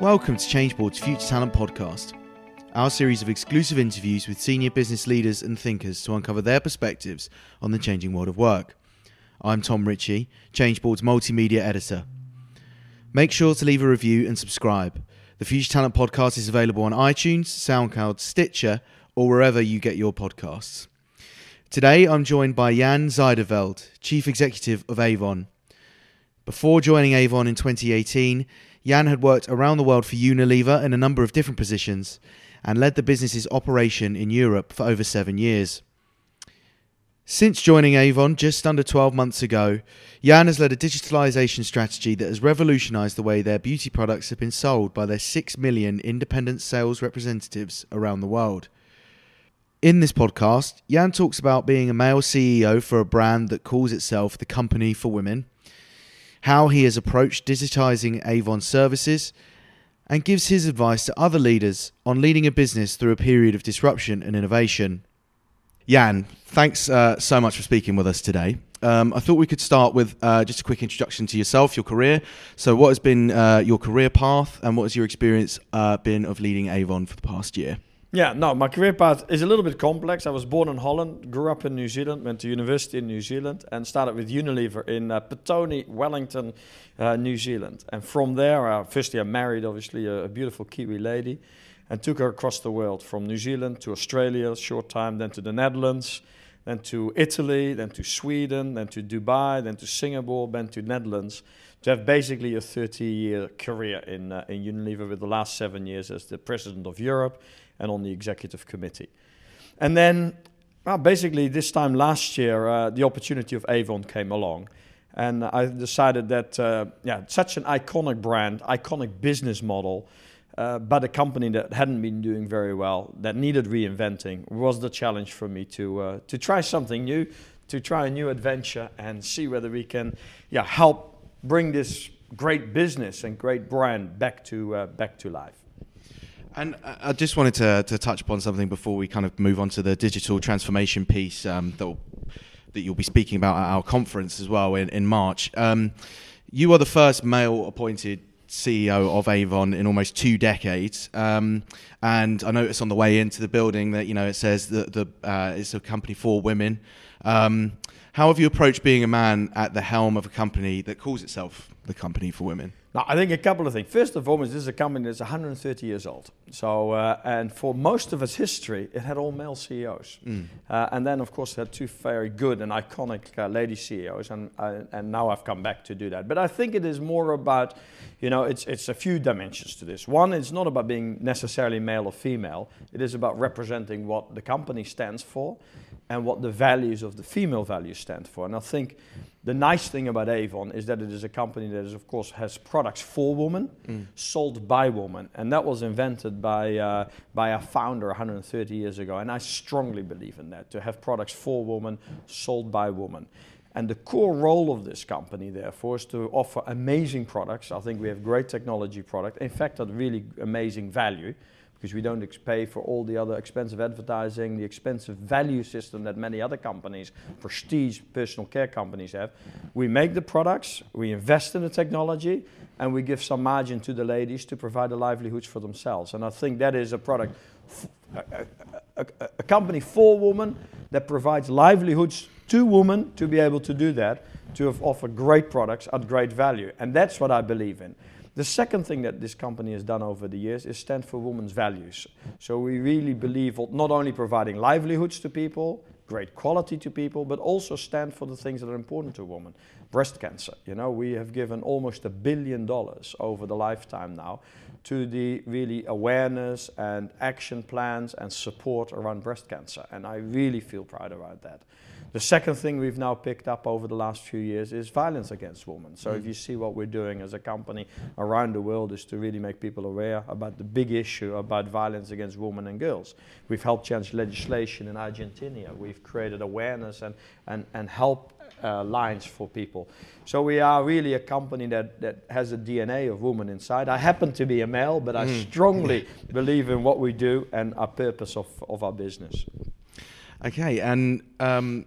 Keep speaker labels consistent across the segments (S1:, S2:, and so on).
S1: Welcome to Changeboard's Future Talent Podcast, our series of exclusive interviews with senior business leaders and thinkers to uncover their perspectives on the changing world of work. I'm Tom Ritchie, Changeboard's multimedia editor. Make sure to leave a review and subscribe. The Future Talent Podcast is available on iTunes, SoundCloud, Stitcher, or wherever you get your podcasts. Today, I'm joined by Jan Zijderveld, Chief Executive of Avon. Before joining Avon in 2018, Jan had worked around the world for Unilever in a number of different positions and led the business's operation in Europe for over seven years. Since joining Avon just under 12 months ago, Jan has led a digitalization strategy that has revolutionized the way their beauty products have been sold by their 6 million independent sales representatives around the world. In this podcast, Jan talks about being a male CEO for a brand that calls itself the Company for Women how he has approached digitizing Avon services, and gives his advice to other leaders on leading a business through a period of disruption and innovation. Jan, thanks uh, so much for speaking with us today. Um, I thought we could start with uh, just a quick introduction to yourself, your career. So, what has been uh, your career path, and what has your experience uh, been of leading Avon for the past year?
S2: Yeah, no, my career path is a little bit complex. I was born in Holland, grew up in New Zealand, went to university in New Zealand, and started with Unilever in uh, Petone, Wellington, uh, New Zealand. And from there, uh, firstly, I married obviously a, a, beautiful Kiwi lady, and took her across the world from New Zealand to Australia, a short time, then to the Netherlands, then to Italy, then to Sweden, then to Dubai, then to Singapore, then to Netherlands. To have basically a 30-year career in uh, in Unilever, with the last seven years as the president of Europe and on the executive committee. And then, well, basically, this time last year, uh, the opportunity of Avon came along. And I decided that, uh, yeah, such an iconic brand, iconic business model, uh, but a company that hadn't been doing very well, that needed reinventing, was the challenge for me to, uh, to try something new, to try a new adventure and see whether we can yeah, help bring this great business and great brand back to, uh, back to life.
S1: And I just wanted to, to touch upon something before we kind of move on to the digital transformation piece um, that, that you'll be speaking about at our conference as well in, in March. Um, you are the first male appointed CEO of Avon in almost two decades. Um, and I noticed on the way into the building that, you know, it says that the, uh, it's a company for women. Um, how have you approached being a man at the helm of a company that calls itself the company for women?
S2: Now, I think a couple of things. First of all, this is a company that's 130 years old. So, uh, and for most of its history, it had all male CEOs. Mm. Uh, and then, of course, it had two very good and iconic uh, lady CEOs. And, uh, and now I've come back to do that. But I think it is more about, you know, it's, it's a few dimensions to this. One, it's not about being necessarily male or female, it is about representing what the company stands for and what the values of the female values stand for. And I think the nice thing about Avon is that it is a company that is, of course, has products for women, mm. sold by women, and that was invented by uh, by a founder 130 years ago. And I strongly believe in that to have products for women, sold by women. And the core role of this company, therefore, is to offer amazing products. I think we have great technology product. In fact, at really amazing value because we don't pay for all the other expensive advertising, the expensive value system that many other companies, prestige personal care companies have. We make the products, we invest in the technology, and we give some margin to the ladies to provide the livelihoods for themselves. And I think that is a product, a, a, company for women that provides livelihoods to women to be able to do that, to have offer great products at great value. And that's what I believe in. The second thing that this company has done over the years is stand for women's values. So we really believe not only providing livelihoods to people, great quality to people, but also stand for the things that are important to women. Breast cancer, you know, we have given almost a billion dollars over the lifetime now to the really awareness and action plans and support around breast cancer. And I really feel proud about that. The second thing we've now picked up over the last few years is violence against women. So mm. if you see what we're doing as a company around the world is to really make people aware about the big issue about violence against women and girls. We've helped change legislation in Argentina. We've created awareness and, and, and help uh, lines for people. So we are really a company that, that has a DNA of woman inside. I happen to be a male, but I mm. strongly believe in what we do and our purpose of, of our business.
S1: Okay, and um,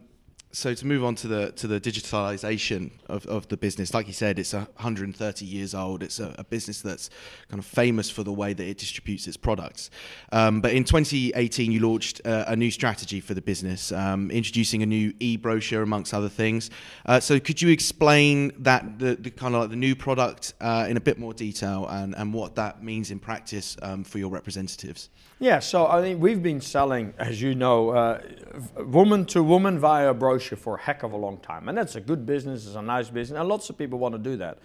S1: so to move on to the to the digitalization of, of the business, like you said, it's 130 years old. It's a, a business that's kind of famous for the way that it distributes its products. Um, but in 2018, you launched uh, a new strategy for the business, um, introducing a new e-brochure amongst other things. Uh, so could you explain that the, the kind of like the new product uh, in a bit more detail and, and what that means in practice um, for your representatives?
S2: Yeah, so I think we've been selling, as you know, uh, woman to woman via brochure for a heck of a long time. And that's a good business, it's a nice business, and lots of people want to do that.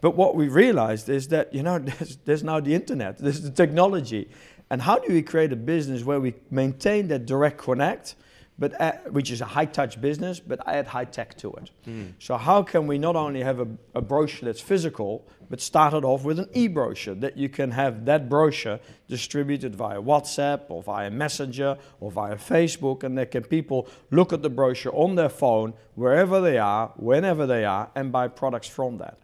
S2: But what we realized is that, you know, there's, there's now the internet, there's the technology. And how do we create a business where we maintain that direct connect? But add, which is a high touch business, but add high tech to it. Mm. So how can we not only have a, a, brochure that's physical, but start it off with an e-brochure that you can have that brochure distributed via WhatsApp or via Messenger or via Facebook, and that can people look at the brochure on their phone wherever they are, whenever they are, and buy products from that.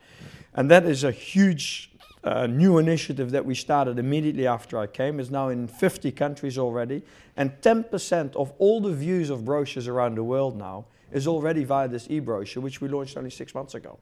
S2: And that is a huge a new initiative that we started immediately after I came is now in 50 countries already. And 10% of all the views of brochures around the world now is already via this e-brochure, which we launched only six months ago.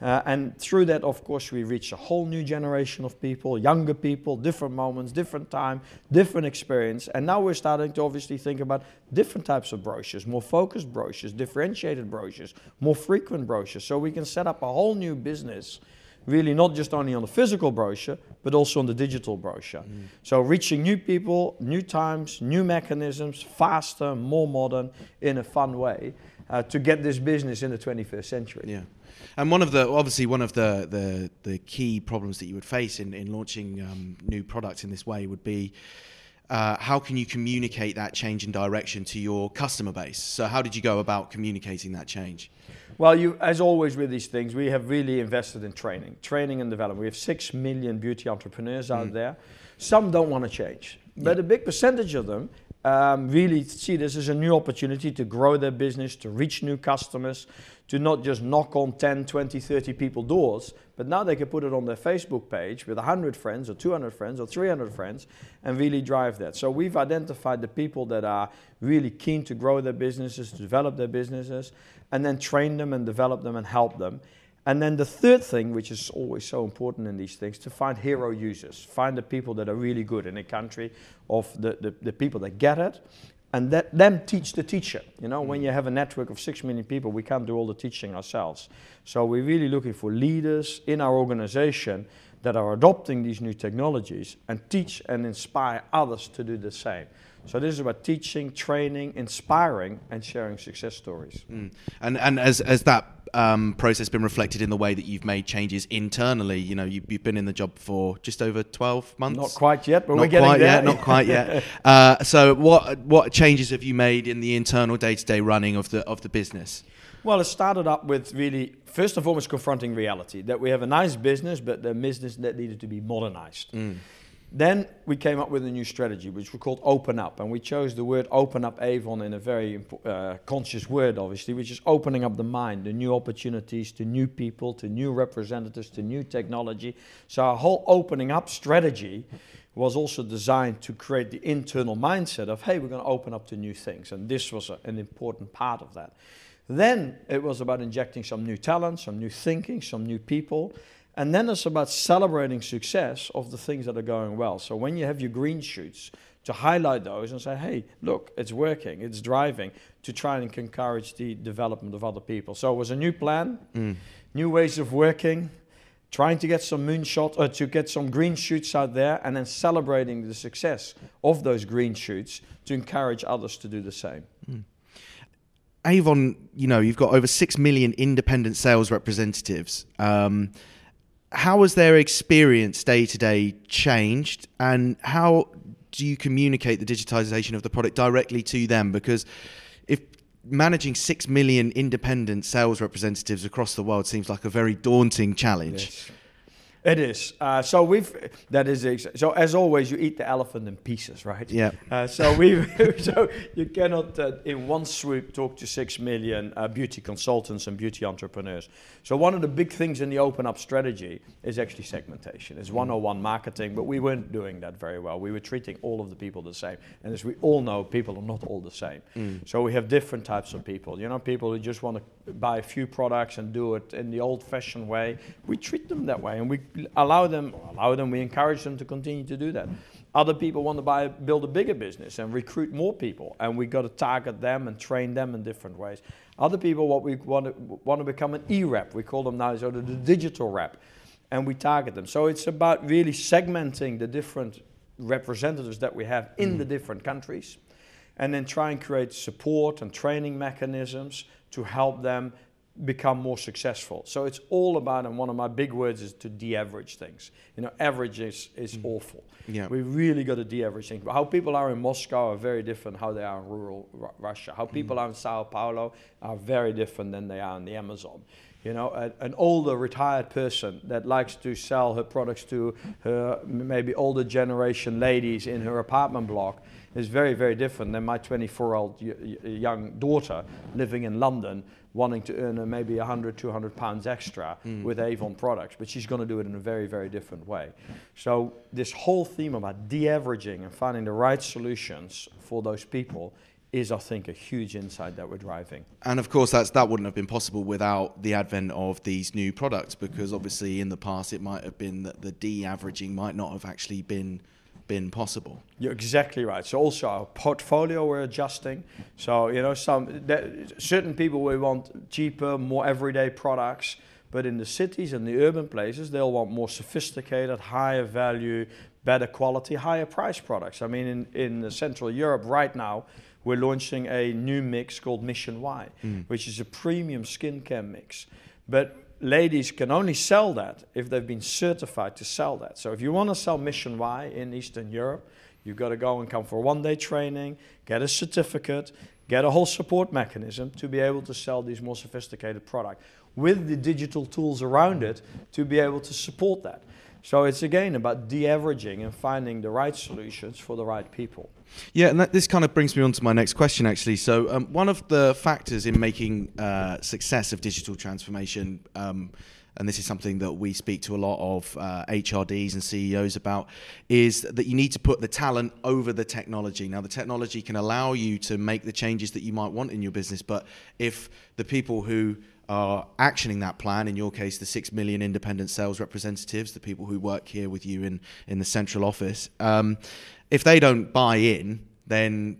S2: Uh, and through that, of course, we reach a whole new generation of people, younger people, different moments, different time, different experience. And now we're starting to obviously think about different types of brochures, more focused brochures, differentiated brochures, more frequent brochures. So we can set up a whole new business really not just only on the physical brochure, but also on the digital brochure. Mm. So reaching new people, new times, new mechanisms, faster, more modern, in a fun way, uh, to get this business in the 21st century.
S1: Yeah. And one of the obviously one of the the, the key problems that you would face in in launching um, new products in this way would be. Uh, how can you communicate that change in direction to your customer base? So, how did you go about communicating that change?
S2: Well, you, as always with these things, we have really invested in training, training and development. We have six million beauty entrepreneurs out mm. there. Some don't want to change, but yeah. a big percentage of them um, really see this as a new opportunity to grow their business, to reach new customers, to not just knock on 10, 20, 30 people doors, but now they can put it on their Facebook page with 100 friends or 200 friends or 300 friends and really drive that. So we've identified the people that are really keen to grow their businesses, to develop their businesses, and then train them and develop them and help them. And then the third thing, which is always so important in these things, to find hero users, find the people that are really good in a country of the, the, the people that get it, and let them teach the teacher. You know, mm. when you have a network of six million people, we can't do all the teaching ourselves. So we're really looking for leaders in our organization that are adopting these new technologies and teach and inspire others to do the same. So this is about teaching, training, inspiring, and sharing success stories. Mm.
S1: And and as as that um, process been reflected in the way that you've made changes internally? You know, you, have been in the job for just over twelve months.
S2: Not quite yet, but
S1: not
S2: we're getting
S1: quite
S2: there.
S1: Yet, not quite yet. Uh, so what what changes have you made in the internal day to day running of the of the business?
S2: Well, it started up with really, first and foremost, confronting reality that we have a nice business, but the business that needed to be modernized. Mm. Then we came up with a new strategy, which we called Open Up. And we chose the word Open Up Avon in a very uh, conscious word, obviously, which is opening up the mind the new opportunities, to new people, to new representatives, to new technology. So our whole opening up strategy was also designed to create the internal mindset of, hey, we're going to open up to new things. And this was a, an important part of that. Then it was about injecting some new talent, some new thinking, some new people. And then it's about celebrating success of the things that are going well. So when you have your green shoots, to highlight those and say, hey, look, it's working, it's driving, to try and encourage the development of other people. So it was a new plan, mm. new ways of working, trying to get some moonshot or uh, to get some green shoots out there, and then celebrating the success of those green shoots to encourage others to do the same. Mm.
S1: Avon, you know, you've got over six million independent sales representatives. Um, how has their experience day to day changed, and how do you communicate the digitization of the product directly to them? Because if managing six million independent sales representatives across the world seems like a very daunting challenge.
S2: Yes. It is. Uh, so we've that is ex- so as always you eat the elephant in pieces, right?
S1: Yeah.
S2: Uh, so we so you cannot uh, in one swoop talk to six million uh, beauty consultants and beauty entrepreneurs. So one of the big things in the open up strategy is actually segmentation. It's 101 marketing, but we weren't doing that very well. We were treating all of the people the same, and as we all know, people are not all the same. So we have different types of people. You know, people who just want to buy a few products and do it in the old-fashioned way. We treat them that way, and we allow them, allow them, we encourage them to continue to do that. Other people want to buy, build a bigger business and recruit more people, and we've got to target them and train them in different ways. Other people, what we want to want to become an e-rep. We call them now sort of the digital rep, and we target them. So it's about really segmenting the different representatives that we have in the mm. different countries, and then try and create support and training mechanisms to help them become more successful. So it's all about, and one of my big words is to de-average things. You know, average is, is mm. awful.
S1: Yeah.
S2: We really got to de-average things. How people are in Moscow are very different how they are in rural Ru- Russia. How mm. people are in Sao Paulo are very different than they are in the Amazon. You know, a, an older retired person that likes to sell her products to her maybe older generation ladies in her apartment block is very, very different than my 24-year-old y- y- young daughter living in London wanting to earn maybe 100, 200 pounds extra mm. with Avon products, but she's going to do it in a very, very different way. So this whole theme about de-averaging and finding the right solutions for those people is, I think, a huge insight that we're driving.
S1: And of course, that's that wouldn't have been possible without the advent of these new products, because obviously in the past it might have been that the de-averaging might not have actually been been possible.
S2: You're exactly right. So also our portfolio we're adjusting. So you know some that, certain people we want cheaper, more everyday products, but in the cities and the urban places they'll want more sophisticated, higher value, better quality, higher price products. I mean in in Central Europe right now we're launching a new mix called Mission Y, mm. which is a premium skincare mix. But ladies can only sell that if they've been certified to sell that. So if you want to sell Mission Y in Eastern Europe, you've got to go and come for one day training, get a certificate, get a whole support mechanism to be able to sell these more sophisticated products with the digital tools around it to be able to support that. So it's again about de-averaging and finding the right solutions for the right people.
S1: Yeah, and that, this kind of brings me on to my next question, actually. So, um, one of the factors in making uh, success of digital transformation, um, and this is something that we speak to a lot of uh, HRDs and CEOs about, is that you need to put the talent over the technology. Now, the technology can allow you to make the changes that you might want in your business, but if the people who are actioning that plan, in your case, the six million independent sales representatives, the people who work here with you in, in the central office, um, if they don't buy in, then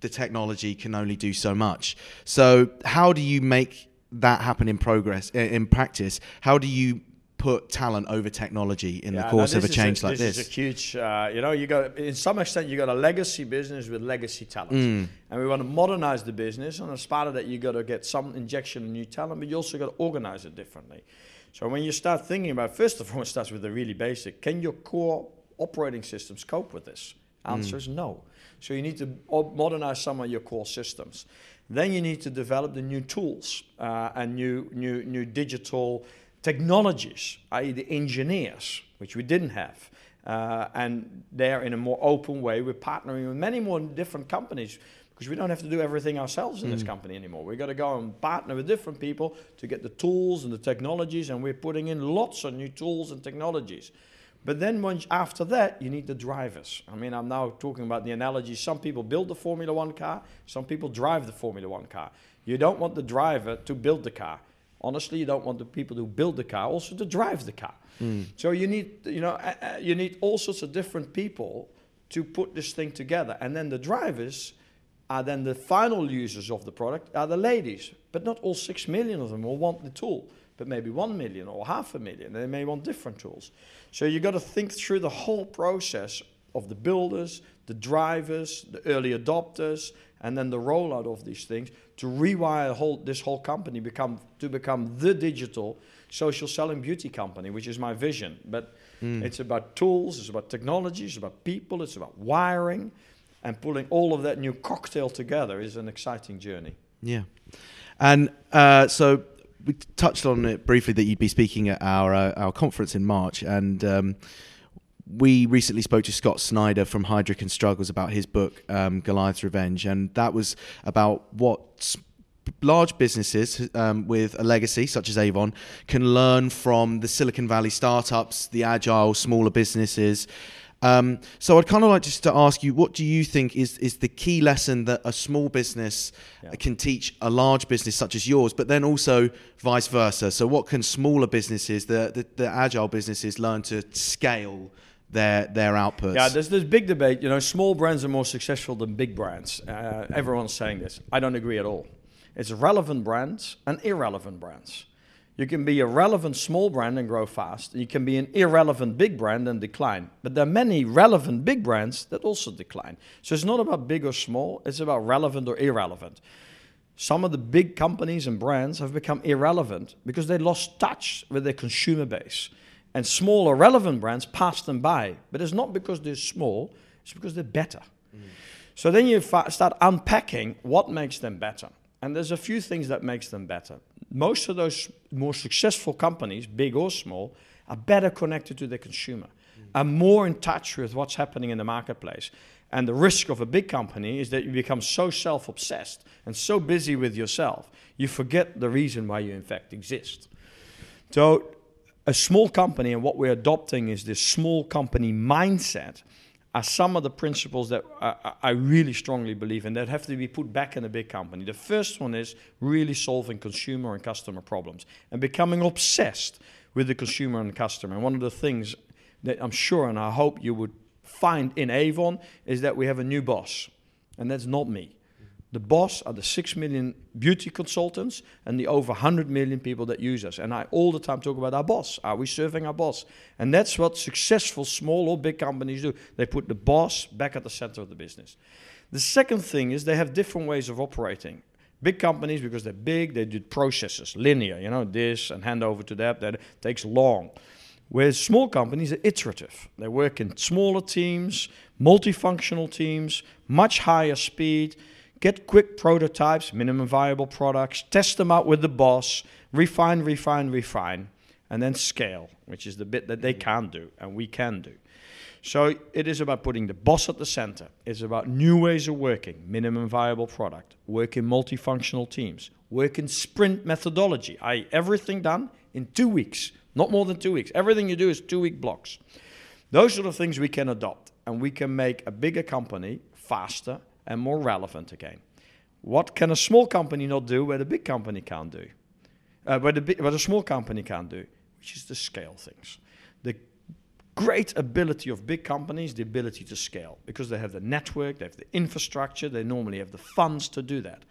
S1: the technology can only do so much. So, how do you make that happen in progress, in practice? How do you put talent over technology in the course of a change like
S2: this?
S1: this?
S2: is a huge, uh, you know, you got in some extent you got a legacy business with legacy talent,
S1: Mm.
S2: and we want to modernize the business. And as part of that, you got to get some injection of new talent, but you also got to organize it differently. So when you start thinking about, first of all, it starts with the really basic: Can your core operating systems cope with this? Answer is no. So you need to modernize some of your core systems. Then you need to develop the new tools uh, and new, new, new digital technologies, i.e., the engineers, which we didn't have. Uh, and there, in a more open way, we're partnering with many more different companies because we don't have to do everything ourselves in this company anymore. We've got to go and partner with different people to get the tools and the technologies, and we're putting in lots of new tools and technologies. But then once after that, you need the drivers. I mean, I'm now talking about the analogy. Some people build the Formula One car, some people drive the Formula One car. You don't want the driver to build the car. Honestly, you don't want the people who build the car also to drive the car. So you need, you know, uh, uh, you need all sorts of different people to put this thing together. And then the drivers are then the final users of the product are the ladies. But not all six million of them will want the tool, but maybe one million or half a million. They may want different tools. So you've got to think through the whole process of the builders, the drivers, the early adopters, and then the rollout of these things to rewire whole, this whole company become to become the digital social selling beauty company, which is my vision. But it's about tools, it's about technology, it's about people, it's about wiring, and pulling all of that new cocktail together is an exciting journey.
S1: Yeah. And uh, so we touched on it briefly that you'd be speaking at our uh, our conference in March, and um, we recently spoke to Scott Snyder from Heidrick and Struggles about his book um, Goliath's Revenge, and that was about what large businesses um, with a legacy such as Avon can learn from the Silicon Valley startups, the agile smaller businesses. Um, so I'd kind of like just to ask you, what do you think is is the key lesson that a small business yeah. can teach a large business such as yours, but then also vice versa? So what can smaller businesses, the the, the agile businesses, learn to scale? Their their outputs.
S2: Yeah, there's this big debate. You know, small brands are more successful than big brands. Uh, everyone's saying this. I don't agree at all. It's relevant brands and irrelevant brands. You can be a relevant small brand and grow fast. You can be an irrelevant big brand and decline. But there are many relevant big brands that also decline. So it's not about big or small. It's about relevant or irrelevant. Some of the big companies and brands have become irrelevant because they lost touch with their consumer base and smaller relevant brands pass them by. But it's not because they're small, it's because they're better. Mm. So then you fa- start unpacking what makes them better. And there's a few things that makes them better. Most of those more successful companies, big or small, are better connected to the consumer, mm. are more in touch with what's happening in the marketplace. And the risk of a big company is that you become so self obsessed and so busy with yourself, you forget the reason why you, in fact, exist. So, a small company and what we're adopting is this small company mindset are some of the principles that I, I, really strongly believe in that have to be put back in a big company. The first one is really solving consumer and customer problems and becoming obsessed with the consumer and the customer. And one of the things that I'm sure and I hope you would find in Avon is that we have a new boss, and that's not me. The boss are the 6 million beauty consultants and the over 100 million people that use us. And I all the time talk about our boss. Are we serving our boss? And that's what successful small or big companies do. They put the boss back at the center of the business. The second thing is they have different ways of operating. Big companies, because they're big, they do processes, linear, you know, this and hand over to that, that takes long. Whereas small companies are iterative. They work in smaller teams, multifunctional teams, much higher speed get quick prototypes, minimum viable products, test them out with the boss, refine, refine, refine, and then scale, which is the bit that they can't do and we can do. So it is about putting the boss at the center. It's about new ways of working, minimum viable product, work in multifunctional teams, work in sprint methodology, i.e., everything done in two weeks, not more than two weeks. Everything you do is two week blocks. Those are the things we can adopt, and we can make a bigger company faster and more relevant again. What can a small company not do where a big company can't do? Uh, what, a what a small company can't do, which is to scale things. The great ability of big companies, the ability to scale, because they have the network, they have the infrastructure, they normally have the funds to do that.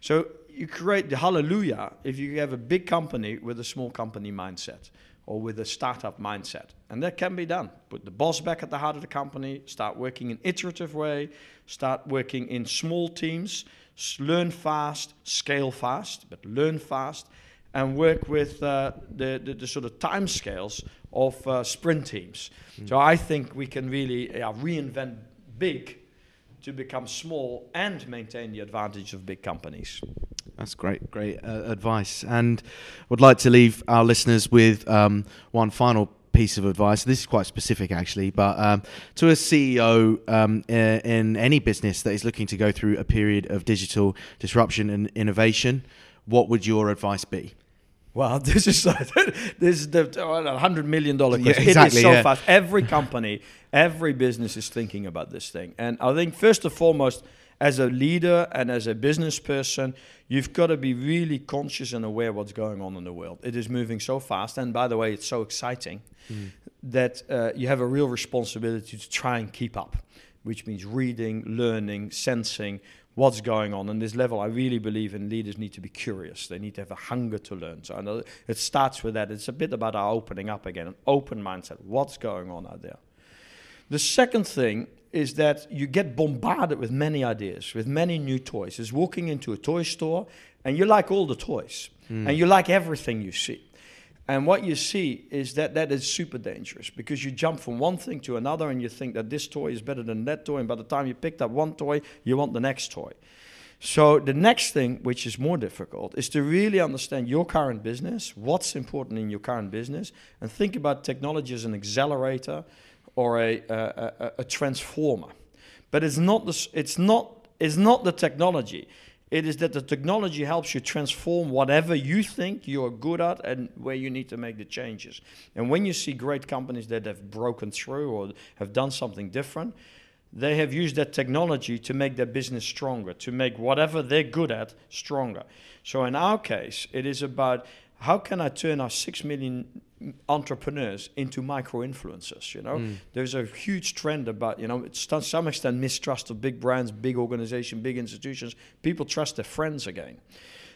S2: So you create the hallelujah if you have a big company with a small company mindset or with a startup mindset. And that can be done. Put the boss back at the heart of the company, start working in iterative way, start working in small teams, learn fast, scale fast, but learn fast, and work with uh, the, the, the, sort of time scales of uh, sprint teams. Mm. So I think we can really uh, reinvent big to become small and maintain the advantage of big companies.
S1: That's great, great uh, advice. And would like to leave our listeners with um, one final piece of advice. This is quite specific, actually, but um, to a CEO um, in, any business that is looking to go through a period of digital disruption and innovation, what would your advice be?
S2: Well, this is this is the hundred million dollar question. Yeah, exactly, it is so yeah. fast. Every company, every business is thinking about this thing, and I think first and foremost, as a leader and as a business person, you've got to be really conscious and aware what's going on in the world. It is moving so fast, and by the way, it's so exciting mm. that uh, you have a real responsibility to try and keep up, which means reading, learning, sensing what's going on. And this level, I really believe in leaders need to be curious. They need to have a hunger to learn. So I know it starts with that. It's a bit about our opening up again, an open mindset. What's going on out there? The second thing is that you get bombarded with many ideas, with many new toys. It's walking into a toy store and you like all the toys mm. and you like everything you see. And what you see is that that is super dangerous because you jump from one thing to another and you think that this toy is better than that toy. And by the time you picked up one toy, you want the next toy. So the next thing, which is more difficult, is to really understand your current business, what's important in your current business, and think about technology as an accelerator or a, a, a, transformer. But it's not the, it's not it's not the technology. It is that the technology helps you transform whatever you think you're good at and where you need to make the changes. And when you see great companies that have broken through or have done something different, they have used that technology to make their business stronger, to make whatever they're good at stronger. So in our case, it is about how can I turn our six million entrepreneurs into micro influencers? You know, mm. there's a huge trend about you know, it's to some extent mistrust of big brands, big organizations, big institutions. People trust their friends again,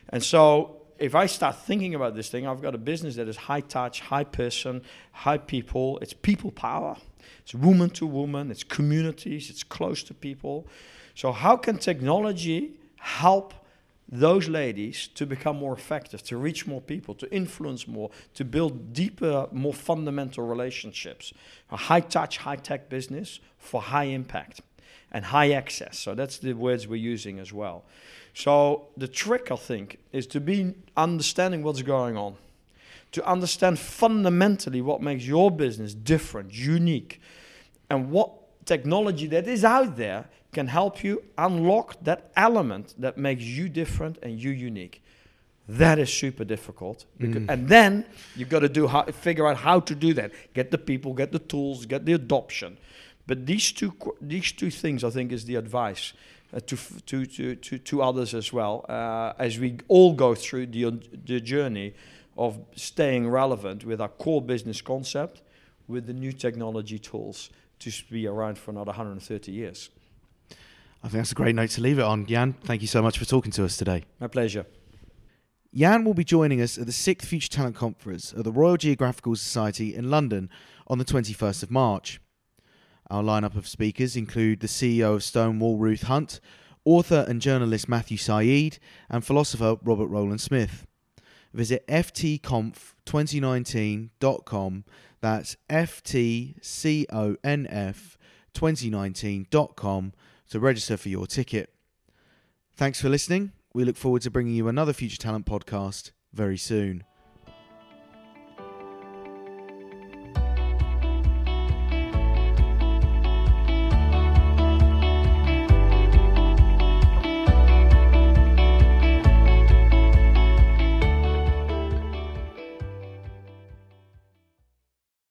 S2: and so if I start thinking about this thing, I've got a business that is high touch, high person, high people. It's people power. It's woman to woman. It's communities. It's close to people. So how can technology help those ladies to become more effective, to reach more people, to influence more, to build deeper, more fundamental relationships? A high touch, high tech business for high impact and high access. So that's the words we're using as well. So the trick, I think, is to be understanding what's going on, to understand fundamentally what makes your business different, unique, and what technology that is out there can help you unlock that element that makes you different and you unique. That is super difficult, because, mm. and then you've got to do how, figure out how to do that. Get the people, get the tools, get the adoption. But these two these two things, I think, is the advice uh, to, to, to, to, to others as well, uh, as we all go through the, the journey of staying relevant with our core business concept, with the new technology tools to be around for another 130 years.
S1: I think that's a great note to leave it on. Jan, thank you so much for talking to us today.
S2: My pleasure.
S1: Jan will be joining us at the 6th Future Talent Conference at the Royal Geographical Society in London on the 21st of March. Our lineup of speakers include the CEO of Stonewall Ruth Hunt, author and journalist Matthew Syed, and philosopher Robert Rowland Smith. Visit ftconf2019.com. That's ftconf2019.com to register for your ticket. Thanks for listening. We look forward to bringing you another Future Talent podcast very soon.